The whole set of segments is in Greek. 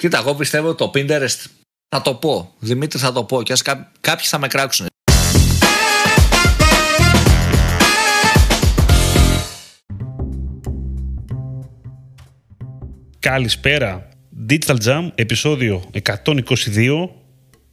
Κοίτα, εγώ πιστεύω ότι το Pinterest θα το πω. Δημήτρη θα το πω και ας κά... κάποιοι θα με κράξουν. Καλησπέρα. Digital Jam, επεισόδιο 122.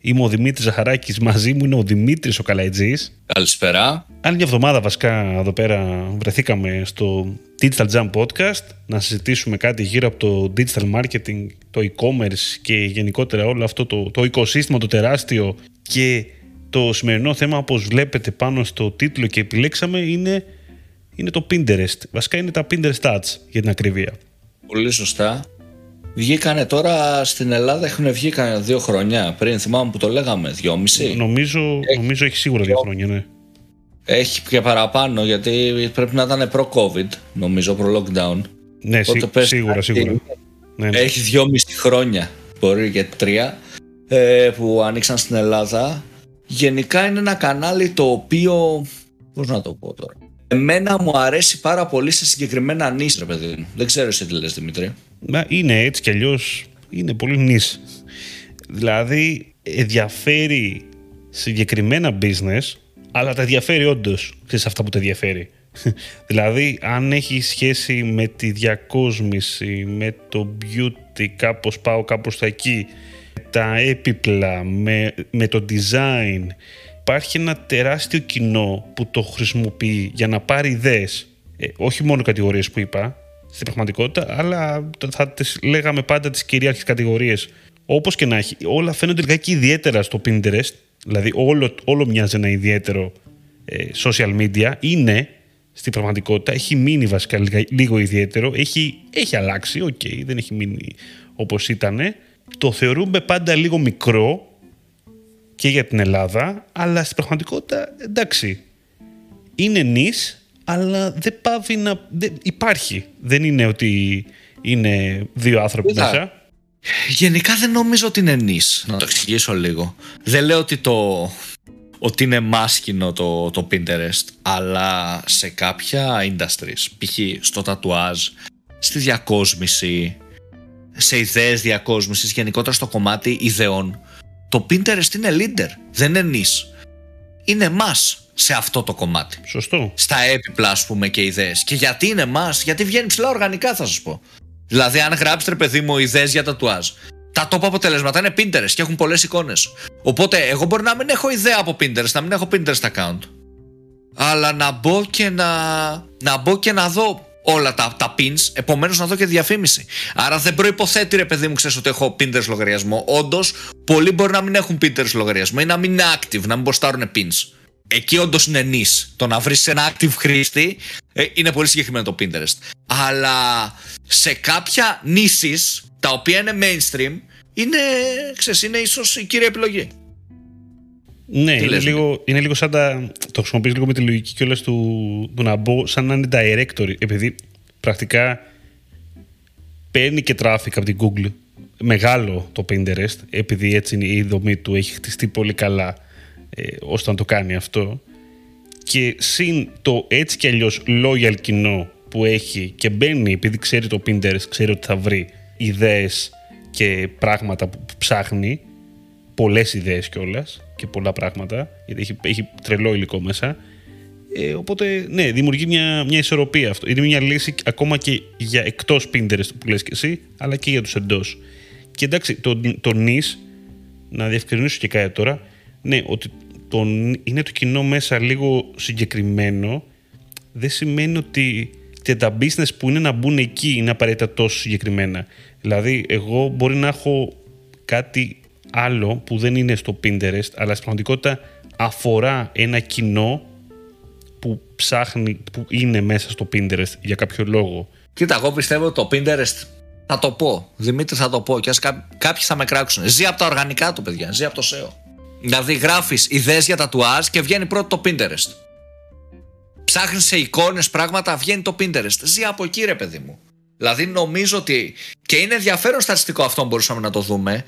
Είμαι ο Δημήτρης Ζαχαράκης, μαζί μου είναι ο Δημήτρης ο Καλαϊτζής. Καλησπέρα. Άλλη μια εβδομάδα βασικά εδώ πέρα βρεθήκαμε στο Digital Jam Podcast να συζητήσουμε κάτι γύρω από το digital marketing, το e-commerce και γενικότερα όλο αυτό το, το οικοσύστημα το τεράστιο και το σημερινό θέμα όπως βλέπετε πάνω στο τίτλο και επιλέξαμε είναι, είναι το Pinterest. Βασικά είναι τα Pinterest Ads για την ακρίβεια. Πολύ σωστά. Βγήκανε τώρα στην Ελλάδα, έχουν βγει κανένα δύο χρόνια πριν. Θυμάμαι που το λέγαμε, δυόμιση. Νομίζω έχει, νομίζω έχει σίγουρα δύο χρόνια, ναι. Έχει και παραπάνω γιατί πρέπει να ήταν προ-COVID, νομίζω, προ-lockdown. Ναι, σί, σίγουρα, σίγουρα. Ναι, ναι. Έχει δυόμιση χρόνια, μπορεί και τρία, ε, που ανοίξαν στην Ελλάδα. Γενικά είναι ένα κανάλι το οποίο. Πώς να το πω τώρα. Εμένα μου αρέσει πάρα πολύ σε συγκεκριμένα νης, ρε παιδί Δεν ξέρω εσύ τι λες, Δημήτρη. Μα είναι έτσι κι αλλιώς είναι πολύ νης. Δηλαδή, ενδιαφέρει συγκεκριμένα business, αλλά τα ενδιαφέρει όντως. σε αυτά που τα ενδιαφέρει. δηλαδή, αν έχει σχέση με τη διακόσμηση, με το beauty, κάπως πάω κάπως εκεί, τα έπιπλα, με, με το design, υπάρχει ένα τεράστιο κοινό που το χρησιμοποιεί για να πάρει ιδέες, ε, όχι μόνο κατηγορίες που είπα, στην πραγματικότητα, αλλά θα τις λέγαμε πάντα τις κυρίαρχες κατηγορίες. Όπως και να έχει, όλα φαίνονται λιγάκι ιδιαίτερα στο Pinterest, δηλαδή όλο, όλο μοιάζει ένα ιδιαίτερο ε, social media, είναι στην πραγματικότητα, έχει μείνει βασικά λίγο ιδιαίτερο, έχει, έχει αλλάξει, OK, okay, δεν έχει μείνει όπως ήταν, το θεωρούμε πάντα λίγο μικρό και για την Ελλάδα, αλλά στην πραγματικότητα, εντάξει, είναι niche, αλλά δεν παύει να... Δεν, υπάρχει. Δεν είναι ότι είναι δύο άνθρωποι μέσα. Γενικά δεν νομίζω ότι είναι νης, να το εξηγήσω λίγο. Δεν λέω ότι το... Ότι είναι μάσκινο το, το Pinterest, αλλά σε κάποια industries, π.χ. στο τατουάζ, στη διακόσμηση, σε ιδέες διακόσμησης, γενικότερα στο κομμάτι ιδεών, το Pinterest είναι leader, δεν είναι niche. Είναι μας σε αυτό το κομμάτι. Σωστό. Στα έπιπλα, ας πούμε, και ιδέες. Και γιατί είναι μας, γιατί βγαίνει ψηλά οργανικά, θα σας πω. Δηλαδή, αν γράψετε, παιδί μου, ιδέες για τατουάζ, τα top αποτελέσματα είναι Pinterest και έχουν πολλές εικόνες. Οπότε, εγώ μπορεί να μην έχω ιδέα από Pinterest, να μην έχω Pinterest account. Αλλά να μπω και να, να, μπω και να δω όλα τα, τα pins, επομένως να δω και διαφήμιση. Άρα δεν προποθέτει, ρε παιδί μου, ξέρεις ότι έχω Pinterest λογαριασμό. Όντως, πολλοί μπορεί να μην έχουν Pinterest λογαριασμό ή να μην είναι active, να μην μποστάρουν pins. Εκεί όντως είναι νης. Το να βρεις ένα active χρήστη ε, είναι πολύ συγκεκριμένο το Pinterest. Αλλά σε κάποια νήσει, τα οποία είναι mainstream, είναι, ξέρεις, είναι ίσως η κύρια επιλογή. Ναι, είναι λίγο, είναι λίγο σαν τα. Το χρησιμοποιείς λίγο με τη λογική κιόλας του, του να μπω σαν να είναι directory. Επειδή πρακτικά παίρνει και traffic από την Google. Μεγάλο το Pinterest, επειδή έτσι είναι η δομή του, έχει χτιστεί πολύ καλά ε, ώστε να το κάνει αυτό. Και συν το έτσι κι αλλιώς loyal κοινό που έχει και μπαίνει επειδή ξέρει το Pinterest, ξέρει ότι θα βρει ιδέες και πράγματα που ψάχνει, πολλές ιδέες κιόλας και πολλά πράγματα, γιατί έχει, έχει τρελό υλικό μέσα. Ε, οπότε, ναι, δημιουργεί μια, μια ισορροπία αυτό. Είναι μια λύση ακόμα και για εκτός Pinterest που λες και εσύ, αλλά και για τους εντός. Και εντάξει, το, το NIS, να διευκρινίσω και κάτι τώρα, ναι, ότι το, είναι το κοινό μέσα λίγο συγκεκριμένο, δεν σημαίνει ότι και τα business που είναι να μπουν εκεί είναι απαραίτητα τόσο συγκεκριμένα. Δηλαδή, εγώ μπορεί να έχω κάτι άλλο που δεν είναι στο Pinterest, αλλά στην πραγματικότητα αφορά ένα κοινό που ψάχνει, που είναι μέσα στο Pinterest για κάποιο λόγο. Κοίτα, εγώ πιστεύω το Pinterest θα το πω. Δημήτρη θα το πω και ας κά... κάποιοι θα με κράξουν. Ζει από τα οργανικά του, παιδιά. Ζει από το SEO. Δηλαδή γράφεις ιδέες για τατουάζ και βγαίνει πρώτο το Pinterest. Ψάχνεις σε εικόνες πράγματα, βγαίνει το Pinterest. Ζει από εκεί, ρε παιδί μου. Δηλαδή νομίζω ότι. και είναι ενδιαφέρον στατιστικό αυτό μπορούσαμε να το δούμε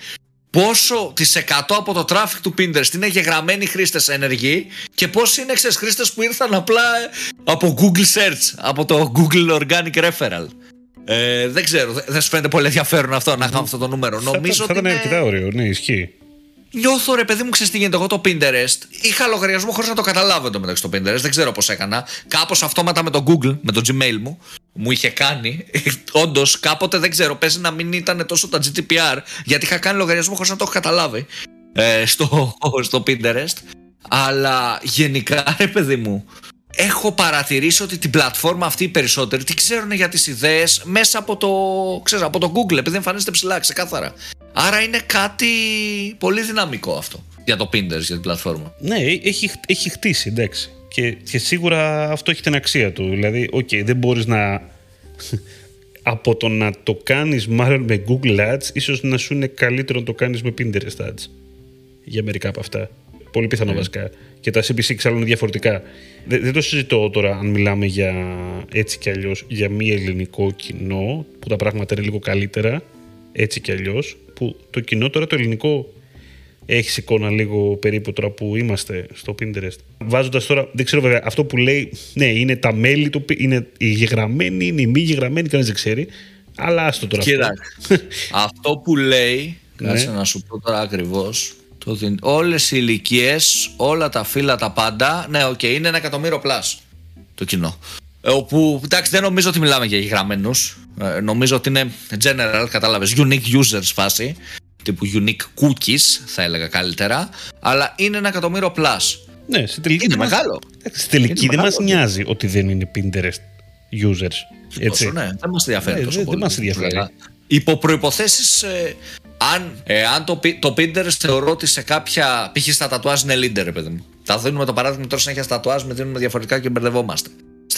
πόσο τη 100 από το traffic του Pinterest είναι γεγραμμένοι χρήστες ενεργοί και πόσοι είναι ξέρεις, χρήστες που ήρθαν απλά από Google Search, από το Google Organic Referral. Ε, δεν ξέρω, δεν σου φαίνεται πολύ ενδιαφέρον αυτό να είχαμε αυτό το νούμερο. Θα, Νομίζω θα, θα ήταν αρκετά ωραίο, ναι, ισχύει. Νιώθω ρε παιδί μου, ξέρεις τι γίνεται. Εγώ το Pinterest είχα λογαριασμό χωρίς να το καταλάβω το μεταξύ το Pinterest. Δεν ξέρω πώς έκανα. Κάπως αυτόματα με το Google, με το Gmail μου, μου είχε κάνει. Όντως, κάποτε δεν ξέρω, παίζει να μην ήταν τόσο τα GDPR, γιατί είχα κάνει λογαριασμό χωρίς να το έχω καταλάβει ε, στο, στο Pinterest. Αλλά γενικά, ρε παιδί μου, έχω παρατηρήσει ότι την πλατφόρμα αυτή οι περισσότεροι τι ξέρουν για τις ιδέες μέσα από το, ξέρω, από το Google επειδή εμφανίζεται ψηλά ξεκάθαρα. Άρα είναι κάτι πολύ δυναμικό αυτό για το Pinterest, για την πλατφόρμα. Ναι, έχει, έχει χτίσει, εντάξει. Και, και σίγουρα αυτό έχει την αξία του. Δηλαδή, OK, okay, δεν μπορείς να... από το να το κάνεις μάλλον με Google Ads, ίσως να σου είναι καλύτερο να το κάνεις με Pinterest Ads. Για μερικά από αυτά. Πολύ πιθανό mm. βασικά. Και τα CPC εξάλλου είναι διαφορετικά. Δεν, δεν το συζητώ τώρα αν μιλάμε για έτσι κι αλλιώς για μη ελληνικό κοινό, που τα πράγματα είναι λίγο καλύτερα, έτσι κι αλλιώς, που το κοινό τώρα το ελληνικό έχει εικόνα λίγο περίπου τώρα που είμαστε στο Pinterest. Βάζοντας τώρα, δεν ξέρω βέβαια, αυτό που λέει, ναι, είναι τα μέλη του, είναι οι γεγραμμένοι, είναι οι μη γεγραμμένοι, κανείς δεν ξέρει. Αλλά άστο τώρα. Κοίτα, αυτό. αυτό που λέει, κάτσε ναι. να σου πω τώρα ακριβώς. Όλες οι ηλικίες, όλα τα φύλα, τα πάντα, ναι, OK, okay, είναι ένα εκατομμύριο plus το κοινό. Ε, όπου, εντάξει, δεν νομίζω ότι μιλάμε για εγγεγραμμένους. Ε, νομίζω ότι είναι general, κατάλαβες, unique users φάση. Τύπου unique cookies, θα έλεγα καλύτερα. Αλλά είναι ένα εκατομμύριο plus. Ναι, σε τελική είναι μεγάλο. Στη τελική δεν μας νοιάζει ότι δεν είναι Pinterest users. Έτσι. Τόσο, ναι, δεν μας ενδιαφέρει ναι, τόσο πολύ. Δεν μα ενδιαφέρει. Υπό προποθέσει, ε, αν, ε, αν το, το Pinterest θεωρώ ότι σε κάποια. π.χ. στα τατουάζ είναι leader, παιδί μου. Τα δίνουμε το παράδειγμα τώρα συνέχεια στα τατουάζ, με δίνουμε διαφορετικά και μπερδευόμαστε.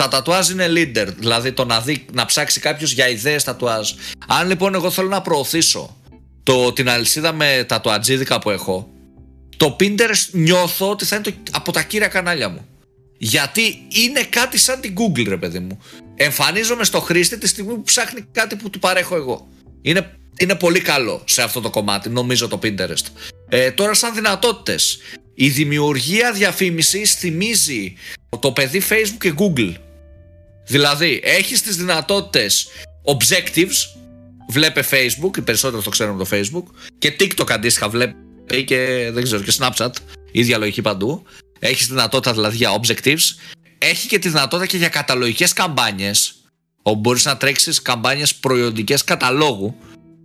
Στα τατουάζ είναι leader, δηλαδή το να, δει, να ψάξει κάποιος για ιδέες τατουάζ. Αν λοιπόν εγώ θέλω να προωθήσω το, την αλυσίδα με τα τουατζίδικα που έχω, το Pinterest νιώθω ότι θα είναι το, από τα κύρια κανάλια μου. Γιατί είναι κάτι σαν την Google, ρε παιδί μου. Εμφανίζομαι στο χρήστη τη στιγμή που ψάχνει κάτι που του παρέχω εγώ. Είναι, είναι πολύ καλό σε αυτό το κομμάτι, νομίζω το Pinterest. Ε, τώρα, σαν δυνατότητες, η δημιουργία διαφήμισης θυμίζει το παιδί Facebook και Google. Δηλαδή, έχεις τις δυνατότητες objectives, βλέπε Facebook, οι περισσότεροι το ξέρουν από το Facebook, και TikTok αντίστοιχα βλέπει και δεν ξέρω, και Snapchat, ίδια λογική παντού. Έχεις δυνατότητα δηλαδή για objectives. Έχει και τη δυνατότητα και για καταλογικές καμπάνιες, όπου μπορείς να τρέξεις καμπάνιες προϊόντικε καταλόγου.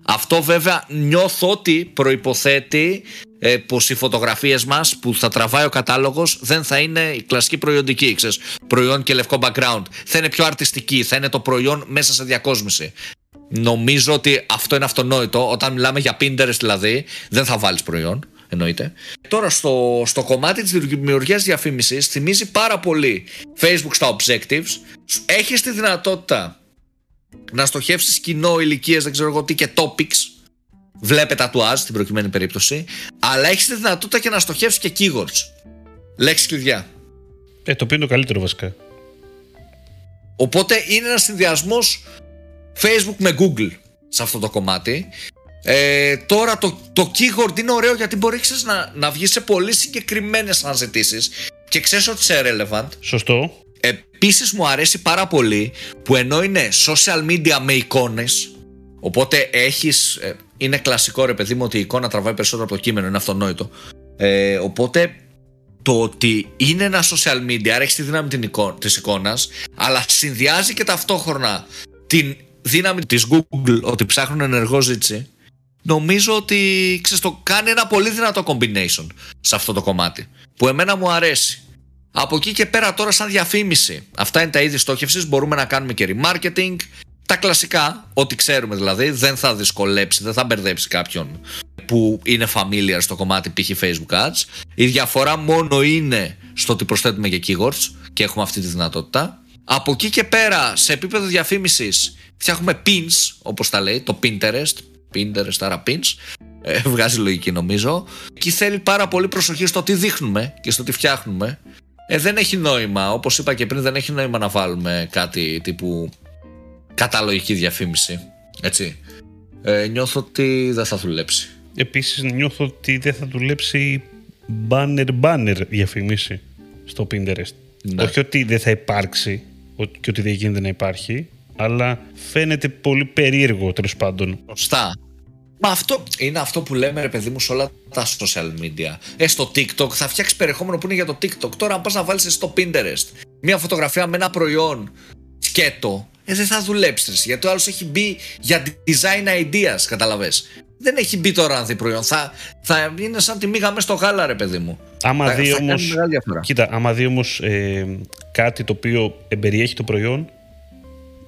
Αυτό βέβαια νιώθω ότι προϋποθέτει ε, πως οι φωτογραφίες μας που θα τραβάει ο κατάλογος δεν θα είναι η κλασική προϊόντική, ξέρεις, προϊόν και λευκό background. Θα είναι πιο αρτιστική, θα είναι το προϊόν μέσα σε διακόσμηση. Νομίζω ότι αυτό είναι αυτονόητο. Όταν μιλάμε για Pinterest δηλαδή, δεν θα βάλεις προϊόν. Εννοείται. Τώρα στο, στο κομμάτι της δημιουργίας διαφήμισης θυμίζει πάρα πολύ Facebook στα objectives. Έχεις τη δυνατότητα να στοχεύσεις κοινό ηλικίες, δεν ξέρω εγώ τι και topics. Βλέπε τατουάζ στην προκειμένη περίπτωση. Αλλά έχεις τη δυνατότητα και να στοχεύσεις και keywords. Λέξεις κλειδιά. Ε, το οποίο είναι το καλύτερο βασικά. Οπότε είναι ένας συνδυασμός Facebook με Google σε αυτό το κομμάτι. Ε, τώρα το, το keyword είναι ωραίο γιατί μπορεί να, να βγεις σε πολύ συγκεκριμένες αναζητήσεις και ξέρεις ότι είσαι relevant. Σωστό. Επίσης μου αρέσει πάρα πολύ που ενώ είναι social media με εικόνες, οπότε έχεις. Ε, είναι κλασικό ρε παιδί μου ότι η εικόνα τραβάει περισσότερο από το κείμενο, είναι αυτονόητο. Ε, οπότε το ότι είναι ένα social media, άρα έχεις τη δύναμη της εικόνας, αλλά συνδυάζει και ταυτόχρονα την δύναμη της Google ότι ψάχνουν ενεργό ζήτηση. Νομίζω ότι ξέρεις, το κάνει ένα πολύ δυνατό combination σε αυτό το κομμάτι. Που εμένα μου αρέσει. Από εκεί και πέρα τώρα σαν διαφήμιση. Αυτά είναι τα είδη στόχευσης, μπορούμε να κάνουμε και remarketing. Τα κλασικά, ό,τι ξέρουμε δηλαδή, δεν θα δυσκολέψει, δεν θα μπερδέψει κάποιον που είναι familiar στο κομμάτι π.χ. Facebook Ads. Η διαφορά μόνο είναι στο ότι προσθέτουμε και keywords και έχουμε αυτή τη δυνατότητα. Από εκεί και πέρα, σε επίπεδο διαφήμισης, φτιάχνουμε pins, όπως τα λέει, το Pinterest, Pinterest, άρα pins, ε, βγάζει λογική νομίζω. Εκεί θέλει πάρα πολύ προσοχή στο τι δείχνουμε και στο τι φτιάχνουμε. Ε, δεν έχει νόημα, όπως είπα και πριν, δεν έχει νόημα να βάλουμε κάτι τύπου καταλογική διαφήμιση. Έτσι. Ε, νιώθω ότι δεν θα δουλέψει. Επίσης νιώθω ότι δεν θα δουλέψει banner-banner διαφήμιση στο Pinterest. Ναι. Όχι ότι δεν θα υπάρξει και ότι δεν γίνεται να υπάρχει. αλλά φαίνεται πολύ περίεργο τέλος πάντων. Σωστά. Μα αυτό είναι αυτό που λέμε ρε παιδί μου σε όλα τα social media. Ε, στο TikTok θα φτιάξεις περιεχόμενο που είναι για το TikTok. Τώρα, αν πας να βάλεις στο Pinterest μια φωτογραφία με ένα προϊόν σκέτο, ε, δεν θα δουλέψεις. Γιατί ο άλλος έχει μπει για design ideas, καταλαβέ. Δεν έχει μπει τώρα αν δει προϊόν. Θα, θα είναι σαν τη μίγα μέσα στο γάλα, ρε παιδί μου. Άμα δει όμω. Κοίτα, άμα δει όμως ε, κάτι το οποίο εμπεριέχει το προϊόν.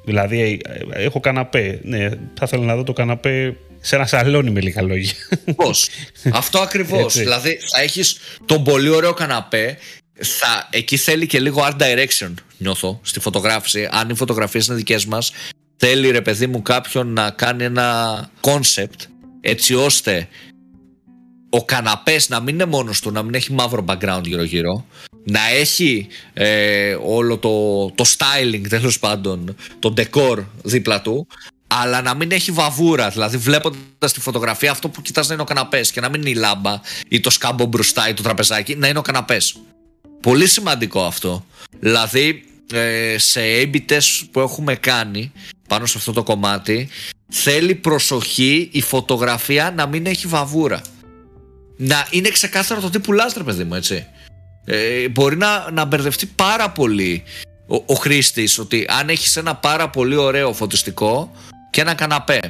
Δηλαδή, ε, έχω καναπέ. Ναι, θα ήθελα να δω το καναπέ σε ένα σαλόνι με λίγα λόγια. Πώς; Αυτό ακριβώς. δηλαδή, θα έχεις τον πολύ ωραίο καναπέ. Θα, εκεί θέλει και λίγο art direction, νιώθω, στη φωτογράφηση. Αν οι φωτογραφίες είναι δικές μας, θέλει ρε παιδί μου κάποιον να κάνει ένα concept έτσι ώστε ο καναπές να μην είναι μόνος του, να μην έχει μαύρο background γύρω γύρω, να έχει ε, όλο το, το styling τέλος πάντων, το decor δίπλα του, αλλά να μην έχει βαβούρα. Δηλαδή, βλέποντας τη φωτογραφία, αυτό που κοιτάς να είναι ο καναπές και να μην είναι η λάμπα ή το σκάμπο μπροστά ή το τραπεζάκι, να είναι ο καναπές. Πολύ σημαντικό αυτό. Δηλαδή, ε, σε έμπειτε που έχουμε κάνει πάνω σε αυτό το κομμάτι, θέλει προσοχή η φωτογραφία να μην έχει βαβούρα. Να είναι ξεκάθαρο το τι πουλάς ρε παιδί μου έτσι. Ε, μπορεί να, να μπερδευτεί πάρα πολύ ο, ο χρήστης ότι αν έχεις ένα πάρα πολύ ωραίο φωτιστικό και ένα καναπέ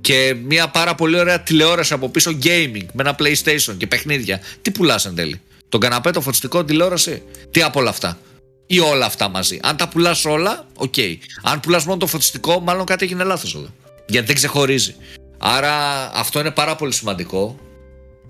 και μια πάρα πολύ ωραία τηλεόραση από πίσω gaming με ένα PlayStation και παιχνίδια. Τι πουλάς εν τέλει; Τον καναπέ, το φωτιστικό, τηλεόραση; Τι από όλα αυτά; Ή όλα αυτά μαζί; Αν τα πουλάς όλα, OK. Okay. Αν πουλάς μόνο το φωτιστικό, μάλλον κάτι έγινε λάθος εδώ γιατί δεν ξεχωρίζει. Άρα αυτό είναι πάρα πολύ σημαντικό.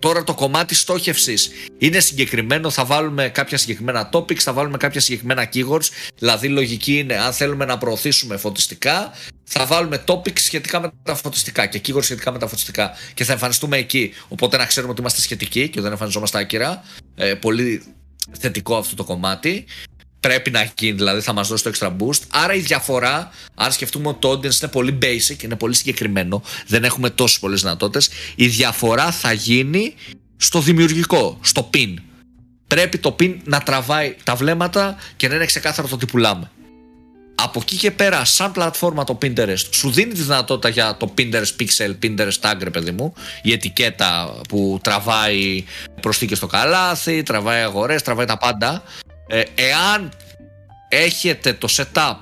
Τώρα το κομμάτι στόχευσης είναι συγκεκριμένο. Θα βάλουμε κάποια συγκεκριμένα topics, θα βάλουμε κάποια συγκεκριμένα keywords. Δηλαδή, λογική είναι αν θέλουμε να προωθήσουμε φωτιστικά, θα βάλουμε topics σχετικά με τα φωτιστικά και keywords σχετικά με τα φωτιστικά. Και θα εμφανιστούμε εκεί. Οπότε να ξέρουμε ότι είμαστε σχετικοί και δεν εμφανιζόμαστε άκυρα. Ε, πολύ θετικό αυτό το κομμάτι πρέπει να γίνει, δηλαδή θα μας δώσει το extra boost. Άρα η διαφορά, αν σκεφτούμε ότι το audience είναι πολύ basic, είναι πολύ συγκεκριμένο, δεν έχουμε τόσες πολλές δυνατότητες, η διαφορά θα γίνει στο δημιουργικό, στο pin. Πρέπει το pin να τραβάει τα βλέμματα και να είναι ξεκάθαρο το τι πουλάμε. Από εκεί και πέρα, σαν πλατφόρμα το Pinterest σου δίνει τη δυνατότητα για το Pinterest Pixel, Pinterest Tag, ρε παιδί μου, η ετικέτα που τραβάει προσθήκες στο καλάθι, τραβάει αγορές, τραβάει τα πάντα. Ε, εάν έχετε το setup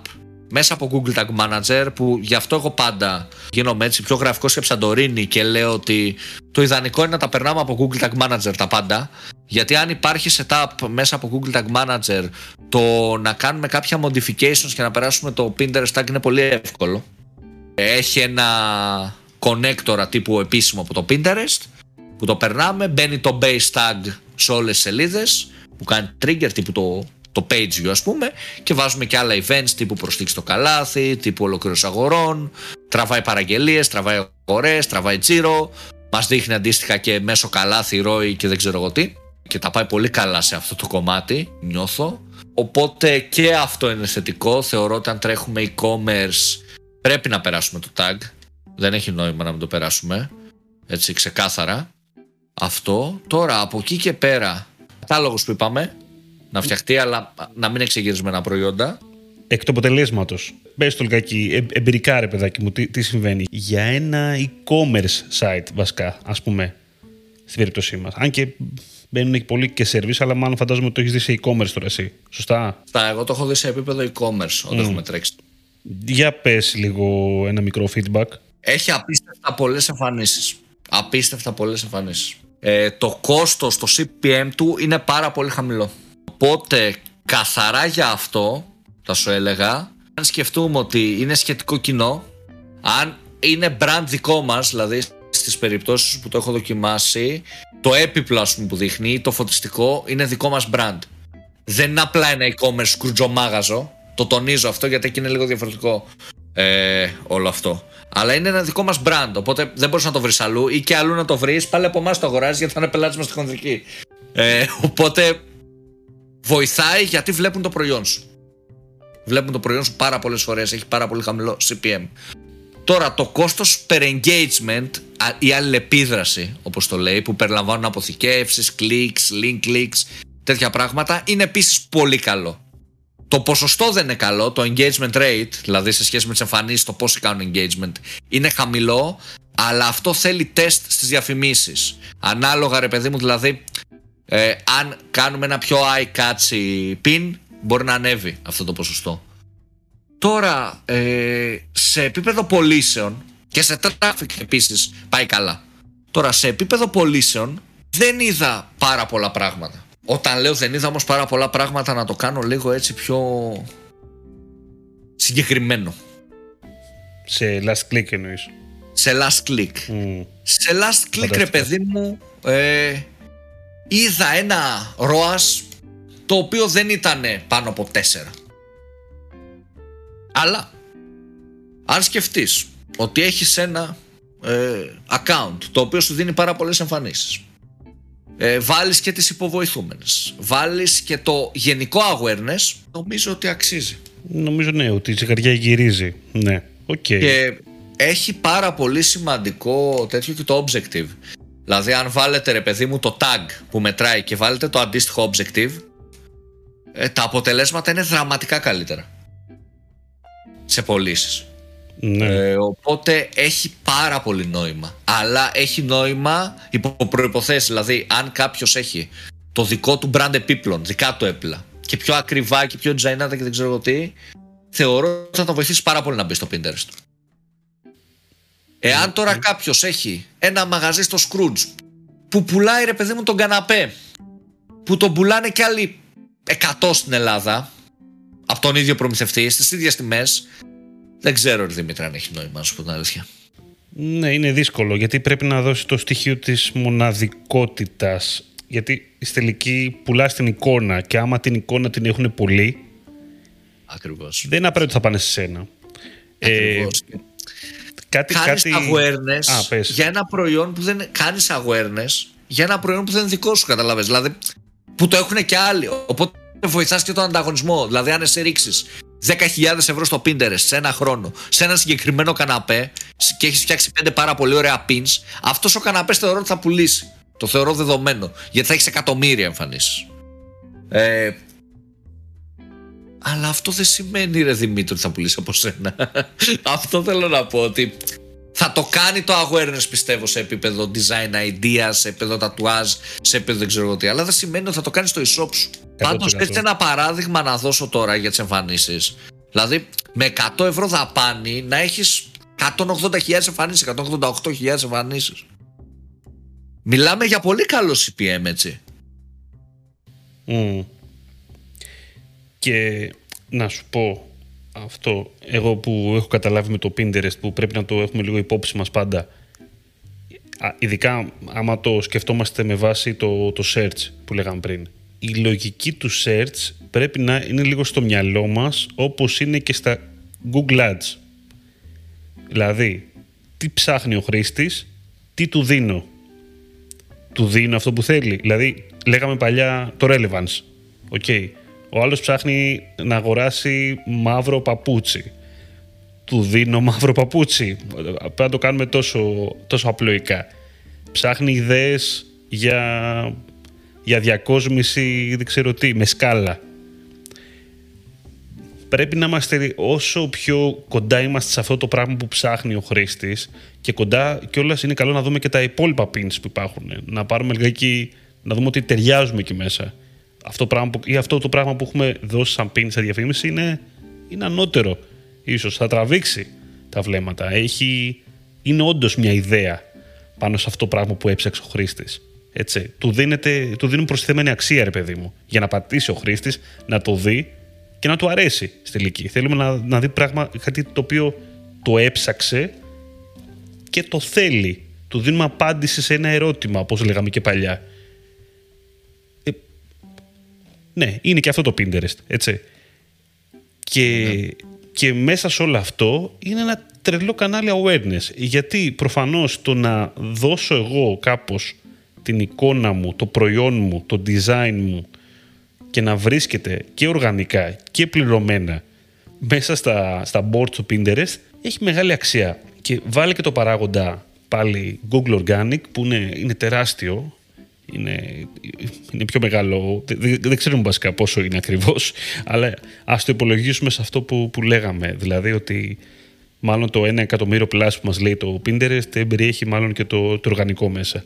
μέσα από Google Tag Manager που γι' αυτό εγώ πάντα γίνομαι έτσι πιο γραφικός και ψαντορίνη και λέω ότι το ιδανικό είναι να τα περνάμε από Google Tag Manager τα πάντα γιατί αν υπάρχει setup μέσα από Google Tag Manager το να κάνουμε κάποια modifications και να περάσουμε το Pinterest tag είναι πολύ εύκολο. Έχει ένα connector τύπου επίσημο από το Pinterest που το περνάμε, μπαίνει το base tag σε όλες τις σελίδες που κάνει trigger τύπου το, το page view ας πούμε και βάζουμε και άλλα events τύπου προσθήκη στο καλάθι, τύπου ολοκλήρωση αγορών, τραβάει παραγγελίες, τραβάει αγορές, τραβάει τζίρο, μας δείχνει αντίστοιχα και μέσω καλάθι, ρόι και δεν ξέρω εγώ τι και τα πάει πολύ καλά σε αυτό το κομμάτι, νιώθω. Οπότε και αυτό είναι θετικό. Θεωρώ ότι αν τρέχουμε e-commerce πρέπει να περάσουμε το tag. Δεν έχει νόημα να μην το περάσουμε. Έτσι ξεκάθαρα. Αυτό. Τώρα από εκεί και πέρα κατάλογος που είπαμε να φτιαχτεί, αλλά να μην έχει εξεγερισμένα προϊόντα. Εκ του αποτελέσματος, μπε στο λιγάκι ε, εμπειρικά, ρε παιδάκι μου, τι, τι συμβαίνει. Για ένα e-commerce site, βασικά, ας πούμε, στην περίπτωσή μας. Αν και μπαίνουν πολύ και service, αλλά μάλλον φαντάζομαι ότι το έχεις δει σε e-commerce τώρα εσύ. Σωστά; Στα, εγώ το έχω δει σε επίπεδο e-commerce όταν mm. έχουμε τρέξει. Για πες λίγο ένα μικρό feedback. Έχει απίστευτα πολλές εμφανίσεις. Απίστευτα πολλές εμφανίσεις ε, το κόστος, το CPM του είναι πάρα πολύ χαμηλό. Οπότε καθαρά για αυτό θα σου έλεγα, αν σκεφτούμε ότι είναι σχετικό κοινό, αν είναι brand δικό μας, δηλαδή στις περιπτώσεις που το έχω δοκιμάσει, το έπιπλο ας πούμε που δείχνει, το φωτιστικό, είναι δικό μας brand. Δεν είναι απλά ένα e-commerce σκρουτζομάγαζο, το τονίζω αυτό γιατί εκεί είναι λίγο διαφορετικό ε, όλο αυτό. Αλλά είναι ένα δικό μας brand. Οπότε δεν μπορείς να το βρεις αλλού ή και αλλού να το βρεις. Πάλι από εμάς το αγοράζεις γιατί θα είναι πελάτης μας στη χονδρική. Ε, οπότε βοηθάει γιατί βλέπουν το προϊόν σου. Βλέπουν το προϊόν σου πάρα πολλές φορές. Έχει πάρα πολύ χαμηλό CPM. Τώρα το κόστος per engagement η αλληλεπίδραση όπως το λέει που περιλαμβάνουν αποθηκεύσεις, clicks, link clicks, τέτοια πράγματα είναι επίσης πολύ καλό. Το ποσοστό δεν είναι καλό, το engagement rate, δηλαδή σε σχέση με τις εμφανίσεις, το πόσο κάνουν engagement, είναι χαμηλό, αλλά αυτό θέλει τεστ στις διαφημίσεις. Ανάλογα, ρε παιδί μου, δηλαδή, ε, αν κάνουμε ένα πιο eye-catchy pin, μπορεί να ανέβει αυτό το ποσοστό. Τώρα, ε, σε επίπεδο πωλήσεων και σε traffic επίσης πάει καλά. Τώρα, σε επίπεδο πωλήσεων δεν είδα πάρα πολλά πράγματα. Όταν λέω δεν είδα όμως πάρα πολλά πράγματα να το κάνω λίγο έτσι πιο συγκεκριμένο. Σε last click εννοείς. Σε last click. Σε last click ρε παιδί μου ε, είδα ένα ROAS το οποίο δεν ήταν πάνω από 4. Αλλά αν σκεφτείς ότι έχεις ένα ε, account το οποίο σου δίνει πάρα πολλές εμφανίσεις ε, βάλεις και τις υποβοηθούμενες. Βάλεις και το γενικό awareness. Νομίζω ότι αξίζει. Νομίζω ναι ότι η ζυγαριά γυρίζει. Ναι okay. και έχει πάρα πολύ σημαντικό τέτοιο και το objective. Δηλαδή αν βάλετε ρε παιδί μου το tag που μετράει και βάλετε το αντίστοιχο objective ε, τα αποτελέσματα είναι δραματικά καλύτερα. Σε πωλήσεις. Ναι. Ε, οπότε έχει πάρα πολύ νόημα. Αλλά έχει νόημα υπό προποθέσει. Δηλαδή, αν κάποιος έχει το δικό του brand επίπλων, δικά του έπλα και πιο ακριβά και πιο τζαϊνάτα και δεν ξέρω τι, θεωρώ ότι θα τον βοηθήσει πάρα πολύ να μπει στο Pinterest. Εάν ναι. τώρα κάποιος έχει ένα μαγαζί στο Scrooge που πουλάει ρε παιδί μου τον καναπέ, που τον πουλάνε κι άλλοι 100 στην Ελλάδα, από τον ίδιο προμηθευτή, στις ίδιες τιμές, δεν ξέρω, Δημήτρη, αν έχει νόημα, να σου πω την αλήθεια. Ναι, είναι δύσκολο γιατί πρέπει να δώσει το στοιχείο της μοναδικότητας γιατί η τελική πουλάς την εικόνα και άμα την εικόνα την έχουν πολύ Ακριβώς. δεν είναι απαραίτητο θα πάνε σε σένα. Ακριβώς. Ε, κάτι, κάνεις κάτι... awareness Α, για ένα προϊόν που δεν κάνεις awareness για ένα προϊόν που δεν είναι δικό σου καταλαβες δηλαδή που το έχουν και άλλοι οπότε βοηθάς και τον ανταγωνισμό δηλαδή αν εσύ ρίξεις 10.000 ευρώ στο Pinterest σε ένα χρόνο, σε ένα συγκεκριμένο καναπέ και έχεις φτιάξει πέντε πάρα πολύ ωραία pins, αυτός ο καναπές θεωρώ ότι θα πουλήσει. Το θεωρώ δεδομένο. Γιατί θα έχεις εκατομμύρια εμφανίσεις. Ε, αλλά αυτό δεν σημαίνει, ρε Δημήτρη, ότι θα πουλήσει από σένα. αυτό θέλω να πω ότι θα το κάνει το awareness πιστεύω σε επίπεδο design idea, σε επίπεδο tatuage, σε επίπεδο δεν ξέρω τι. Αλλά δεν σημαίνει ότι θα το κάνεις στο e-shop σου. Πάντως έτσι ένα παράδειγμα να δώσω τώρα για τις εμφανίσεις. Δηλαδή με 100 ευρώ δαπάνη να έχεις 180.000 εμφανίσεις, 188.000 εμφανίσεις. Μιλάμε για πολύ καλό CPM έτσι. Mm. Και να σου πω αυτό εγώ που έχω καταλάβει με το Pinterest που πρέπει να το έχουμε λίγο υπόψη μας πάντα. Ειδικά άμα το σκεφτόμαστε με βάση το, το search που λέγαμε πριν. Η λογική του search πρέπει να είναι λίγο στο μυαλό μας όπως είναι και στα Google Ads. Δηλαδή τι ψάχνει ο χρήστης τι του δίνω. Του δίνω αυτό που θέλει. Δηλαδή λέγαμε παλιά το relevance. Okay. Ο άλλος ψάχνει να αγοράσει μαύρο παπούτσι. Του δίνω μαύρο παπούτσι. Πρέπει να το κάνουμε τόσο, τόσο απλοϊκά. Ψάχνει ιδέες για, για διακόσμηση, δεν ξέρω τι, με σκάλα. Πρέπει να είμαστε όσο πιο κοντά είμαστε σε αυτό το πράγμα που ψάχνει ο χρήστης και κοντά κιόλας είναι καλό να δούμε και τα υπόλοιπα pins που υπάρχουν. Να πάρουμε λιγάκι, να δούμε ότι ταιριάζουμε εκεί μέσα αυτό, πράγμα που, ή αυτό το πράγμα που έχουμε δώσει σαν πίνη σε διαφήμιση είναι, είναι ανώτερο. Ίσως θα τραβήξει τα βλέμματα. Έχει, είναι όντως μια ιδέα πάνω σε αυτό το πράγμα που έψαξε ο χρήστης. Έτσι. Του, δίνεται, του δίνουν προσθεμένη αξία, ρε παιδί μου, για να πατήσει ο χρήστης, να το δει και να του αρέσει στη τελική. Θέλουμε να, να δει πράγμα, κάτι το οποίο το έψαξε και το θέλει. Του δίνουμε απάντηση σε ένα ερώτημα, όπως λέγαμε και παλιά. Ναι, είναι και αυτό το Pinterest, έτσι. Και, ναι. και μέσα σε όλο αυτό είναι ένα τρελό κανάλι awareness. Γιατί προφανώς το να δώσω εγώ κάπως την εικόνα μου, το προϊόν μου, το design μου και να βρίσκεται και οργανικά και πληρωμένα μέσα στα, στα board του Pinterest έχει μεγάλη αξία. Και βάλει και το παράγοντα πάλι Google Organic που είναι, είναι τεράστιο είναι, είναι πιο μεγάλο. Δεν, δεν ξέρουμε βασικά πόσο είναι ακριβώς, αλλά ας το υπολογίσουμε σε αυτό που, που λέγαμε. Δηλαδή ότι μάλλον το 1 εκατομμύριο plus που μας λέει το Pinterest περιέχει μάλλον και το, το οργανικό μέσα.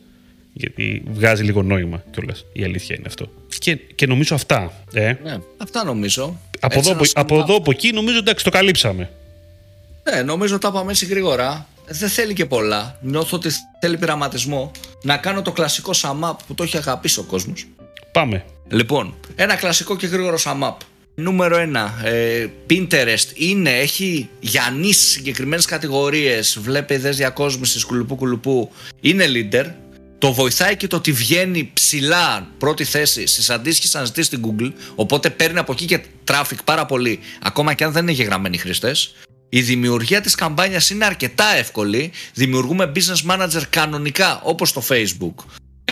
Γιατί βγάζει λίγο νόημα κιόλας. Η αλήθεια είναι αυτό. Και, και νομίζω αυτά. Ε. Ναι, αυτά νομίζω. Από, εδώ, από εδώ από εκεί νομίζω εντάξει το καλύψαμε. Ναι, νομίζω τα πάμε έτσι γρήγορα. Δεν θέλει και πολλά. Νιώθω ότι θέλει πειραματισμό. Να κάνω το κλασικό sum up που το έχει αγαπήσει ο κόσμος. Πάμε. Λοιπόν, ένα κλασικό και γρήγορο sum up. Νούμερο 1. Ε, Pinterest είναι, έχει για νης συγκεκριμένες κατηγορίες. Βλέπει ιδέες διακόσμησης κουλουπού κουλουπού. Είναι leader. Το βοηθάει και το ότι βγαίνει ψηλά πρώτη θέση στις αντίστοιχες αναζητήσεις στην Google. Οπότε παίρνει από εκεί και traffic πάρα πολύ, ακόμα και αν δεν είναι γεγραμμένοι χρήστες. Η δημιουργία της καμπάνιας είναι αρκετά εύκολη. Δημιουργούμε business manager κανονικά όπως το Facebook.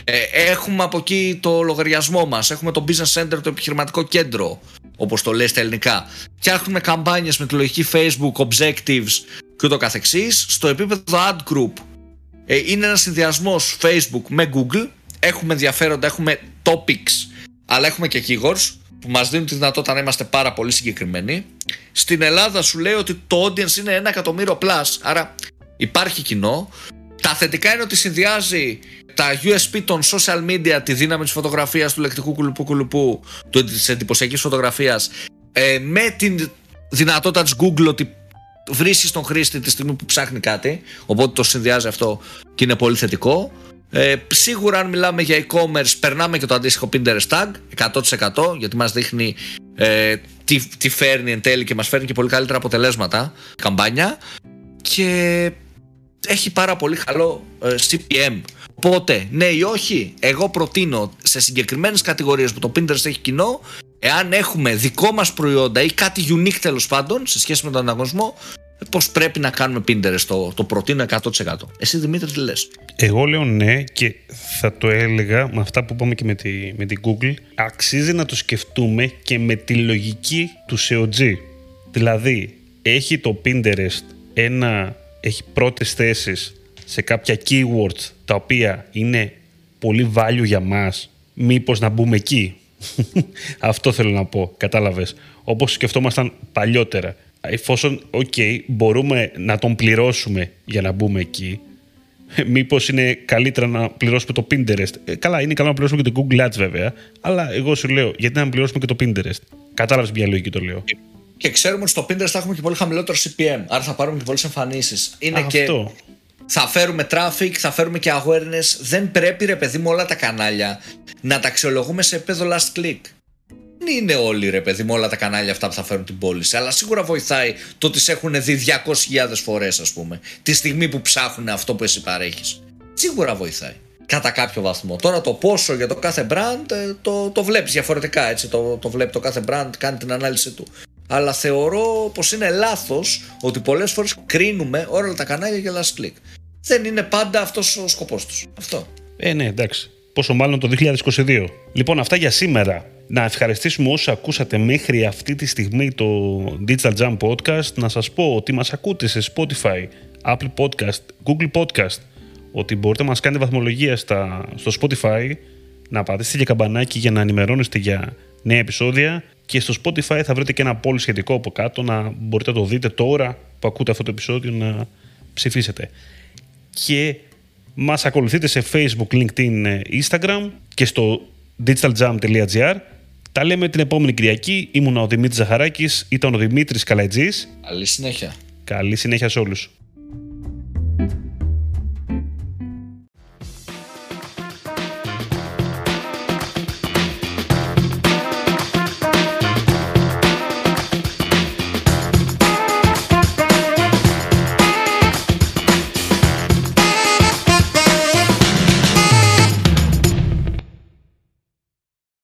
Ε, έχουμε από εκεί το λογαριασμό μας, έχουμε το business center, το επιχειρηματικό κέντρο, όπως το λέει στα ελληνικά. Φτιάχνουμε καμπάνιες με τη λογική Facebook, objectives και ούτω καθεξής. Στο επίπεδο ad group ε, είναι ένας συνδυασμός Facebook με Google. Έχουμε ενδιαφέροντα, έχουμε topics, αλλά έχουμε και keywords που μας δίνουν τη δυνατότητα να είμαστε πάρα πολύ συγκεκριμένοι. Στην Ελλάδα σου λέει ότι το audience είναι ένα εκατομμύριο plus, άρα υπάρχει κοινό. Τα θετικά είναι ότι συνδυάζει τα USP των social media, τη δύναμη της φωτογραφίας, του λεκτικού κουλουπού κουλουπού, της εντυπωσιακής φωτογραφίας, ε, με την δυνατότητα της Google ότι βρίσκεις τον χρήστη τη στιγμή που ψάχνει κάτι, οπότε το συνδυάζει αυτό και είναι πολύ θετικό. Ε, σίγουρα αν μιλάμε για e-commerce περνάμε και το αντίστοιχο Pinterest tag 100% γιατί μας δείχνει ε, τι, τι φέρνει εν τέλει και μας φέρνει και πολύ καλύτερα αποτελέσματα καμπάνια. Και έχει πάρα πολύ καλό ε, CPM οπότε ναι ή όχι εγώ προτείνω σε συγκεκριμένες κατηγορίες που το Pinterest έχει κοινό εάν έχουμε δικό μας προϊόντα ή κάτι unique τέλος πάντων σε σχέση με τον ανταγωνισμό πώς πρέπει να κάνουμε Pinterest. Το, το προτείνω 100%. Εσύ Δημήτρης τι λες; Εγώ λέω ναι και θα το έλεγα με αυτά που είπαμε και με τη, με την Google. Αξίζει να το σκεφτούμε και με τη λογική του SEOG. Δηλαδή, έχει το Pinterest ένα, έχει πρώτες θέσεις σε κάποια keywords τα οποία είναι πολύ value για μας, μήπως να μπούμε εκεί; Αυτό θέλω να πω, κατάλαβες. Όπως σκεφτόμασταν παλιότερα εφόσον, οκ, μπορούμε να τον πληρώσουμε για να μπούμε εκεί, μήπως είναι καλύτερα να πληρώσουμε το Pinterest. Ε, καλά, είναι καλό να πληρώσουμε και το Google Ads βέβαια, αλλά εγώ σου λέω, γιατί να πληρώσουμε και το Pinterest; Κατάλαβες ποια λογική το λέω. Και ξέρουμε ότι στο Pinterest θα έχουμε και πολύ χαμηλότερο CPM, άρα θα πάρουμε και πολλές εμφανίσεις. Είναι Α, και. Αυτό. Θα φέρουμε traffic, θα φέρουμε και awareness. Δεν πρέπει, ρε παιδί μου, όλα τα κανάλια να τα αξιολογούμε σε επίπεδο last click δεν είναι όλοι ρε παιδί με όλα τα κανάλια αυτά που θα φέρουν την πώληση. Αλλά σίγουρα βοηθάει το ότι σε έχουν δει 200.000 φορές, ας πούμε, τη στιγμή που ψάχνουν αυτό που εσύ παρέχεις. Σίγουρα βοηθάει. Κατά κάποιο βαθμό. Τώρα το πόσο για το κάθε brand ε, το, το βλέπεις διαφορετικά. Έτσι, το, το βλέπει το κάθε brand, κάνει την ανάλυση του. Αλλά θεωρώ πως είναι λάθος ότι πολλές φορές κρίνουμε όλα τα κανάλια για last click. Δεν είναι πάντα αυτός ο σκοπός τους. Αυτό. Ε, ναι, εντάξει. Πόσο μάλλον το 2022. Λοιπόν, αυτά για σήμερα να ευχαριστήσουμε όσους ακούσατε μέχρι αυτή τη στιγμή το Digital Jam Podcast. Να σας πω ότι μας ακούτε σε Spotify, Apple Podcast, Google Podcast, ότι μπορείτε να μας κάνετε βαθμολογία στα, στο Spotify, να πατήσετε και καμπανάκι για να ενημερώνεστε για νέα επεισόδια και στο Spotify θα βρείτε και ένα poll σχετικό από κάτω να μπορείτε να το δείτε τώρα που ακούτε αυτό το επεισόδιο να ψηφίσετε. Και μας ακολουθείτε σε Facebook, LinkedIn, Instagram και στο digitaljam.gr τα λέμε την επόμενη Κυριακή. Ήμουν ο Δημήτρης Ζαχαράκης, ήταν ο Δημήτρης Καλατζής. Καλή συνέχεια. Καλή συνέχεια σε όλους.